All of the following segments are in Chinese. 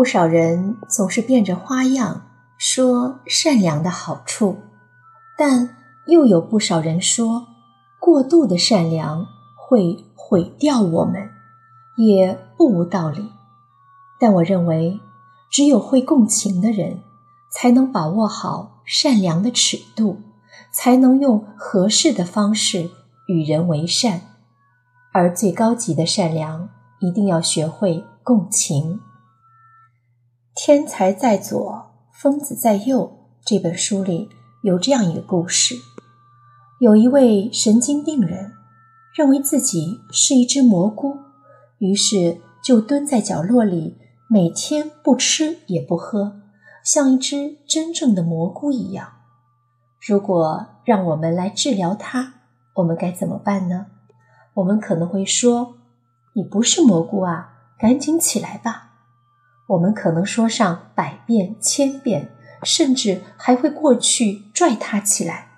不少人总是变着花样说善良的好处，但又有不少人说过度的善良会毁掉我们，也不无道理。但我认为，只有会共情的人，才能把握好善良的尺度，才能用合适的方式与人为善。而最高级的善良，一定要学会共情。天才在左，疯子在右。这本书里有这样一个故事：有一位神经病人，认为自己是一只蘑菇，于是就蹲在角落里，每天不吃也不喝，像一只真正的蘑菇一样。如果让我们来治疗他，我们该怎么办呢？我们可能会说：“你不是蘑菇啊，赶紧起来吧。”我们可能说上百遍、千遍，甚至还会过去拽他起来。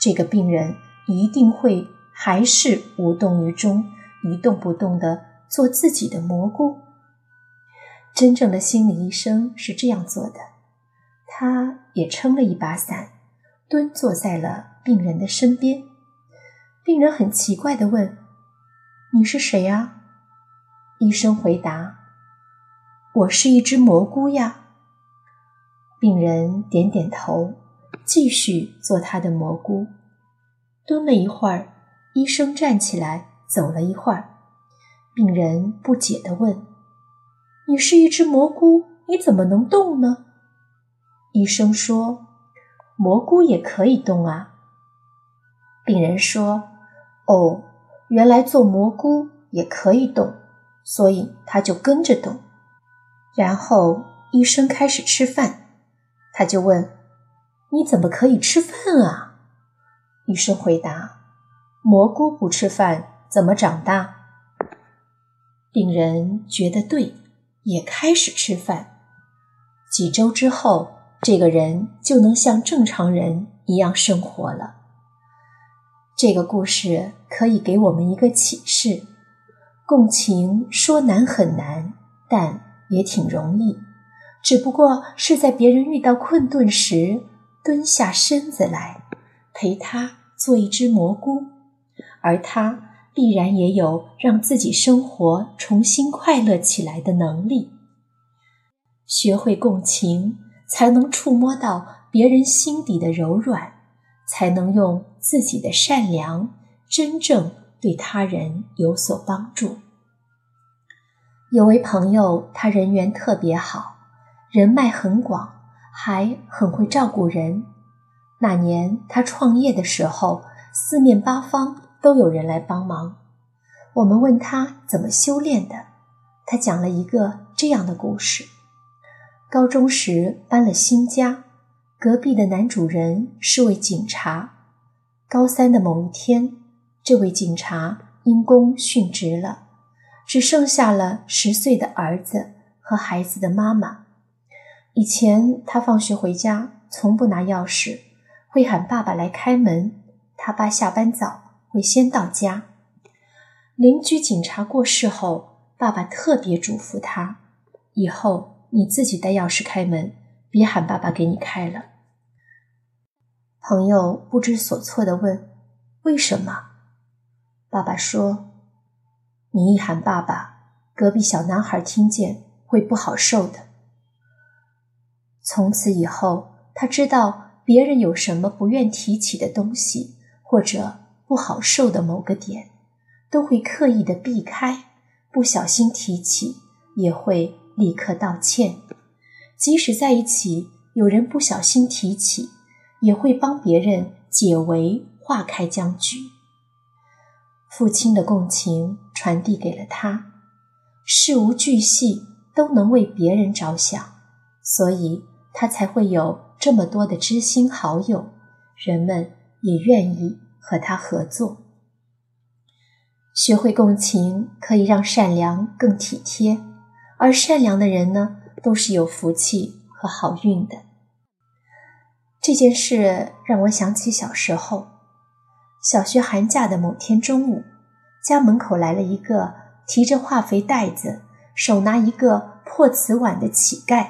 这个病人一定会还是无动于衷，一动不动地做自己的蘑菇。真正的心理医生是这样做的，他也撑了一把伞，蹲坐在了病人的身边。病人很奇怪地问。你是谁呀？医生回答：“我是一只蘑菇呀。”病人点点头，继续做他的蘑菇。蹲了一会儿，医生站起来走了一会儿。病人不解地问：“你是一只蘑菇，你怎么能动呢？”医生说：“蘑菇也可以动啊。”病人说：“哦。”原来做蘑菇也可以动，所以他就跟着动。然后医生开始吃饭，他就问：“你怎么可以吃饭啊？”医生回答：“蘑菇不吃饭怎么长大？”病人觉得对，也开始吃饭。几周之后，这个人就能像正常人一样生活了。这个故事可以给我们一个启示：共情说难很难，但也挺容易。只不过是在别人遇到困顿时，蹲下身子来陪他做一只蘑菇，而他必然也有让自己生活重新快乐起来的能力。学会共情，才能触摸到别人心底的柔软。才能用自己的善良真正对他人有所帮助。有位朋友，他人缘特别好，人脉很广，还很会照顾人。那年他创业的时候，四面八方都有人来帮忙。我们问他怎么修炼的，他讲了一个这样的故事：高中时搬了新家。隔壁的男主人是位警察。高三的某一天，这位警察因公殉职了，只剩下了十岁的儿子和孩子的妈妈。以前他放学回家从不拿钥匙，会喊爸爸来开门。他爸下班早，会先到家。邻居警察过世后，爸爸特别嘱咐他：以后你自己带钥匙开门，别喊爸爸给你开了。朋友不知所措地问：“为什么？”爸爸说：“你一喊爸爸，隔壁小男孩听见会不好受的。”从此以后，他知道别人有什么不愿提起的东西，或者不好受的某个点，都会刻意的避开，不小心提起也会立刻道歉。即使在一起，有人不小心提起。也会帮别人解围，化开僵局。父亲的共情传递给了他，事无巨细都能为别人着想，所以他才会有这么多的知心好友，人们也愿意和他合作。学会共情，可以让善良更体贴，而善良的人呢，都是有福气和好运的。这件事让我想起小时候，小学寒假的某天中午，家门口来了一个提着化肥袋子、手拿一个破瓷碗的乞丐。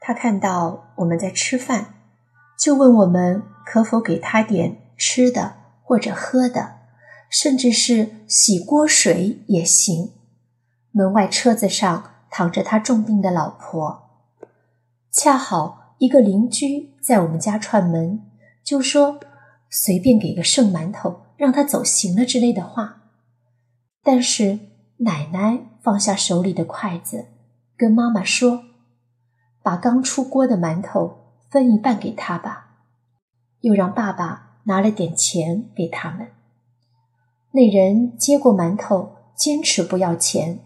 他看到我们在吃饭，就问我们可否给他点吃的或者喝的，甚至是洗锅水也行。门外车子上躺着他重病的老婆，恰好一个邻居在我们家串门，就说随便给个剩馒头让他走行了之类的话。但是奶奶放下手里的筷子，跟妈妈说。把刚出锅的馒头分一半给他吧，又让爸爸拿了点钱给他们。那人接过馒头，坚持不要钱，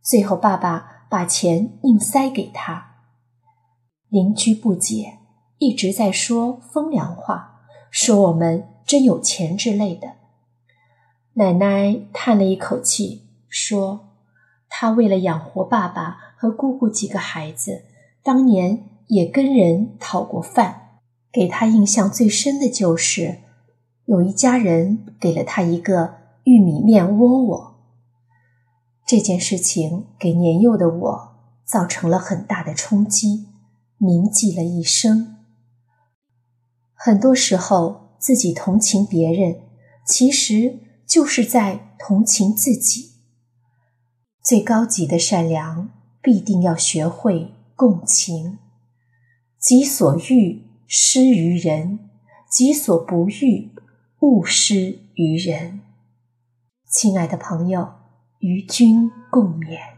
最后爸爸把钱硬塞给他。邻居不解，一直在说风凉话，说我们真有钱之类的。奶奶叹了一口气，说：“她为了养活爸爸和姑姑几个孩子。”当年也跟人讨过饭，给她印象最深的就是有一家人给了他一个玉米面窝窝。这件事情给年幼的我造成了很大的冲击，铭记了一生。很多时候，自己同情别人，其实就是在同情自己。最高级的善良，必定要学会。共情，己所欲施于人，己所不欲勿施于人。亲爱的朋友，与君共勉。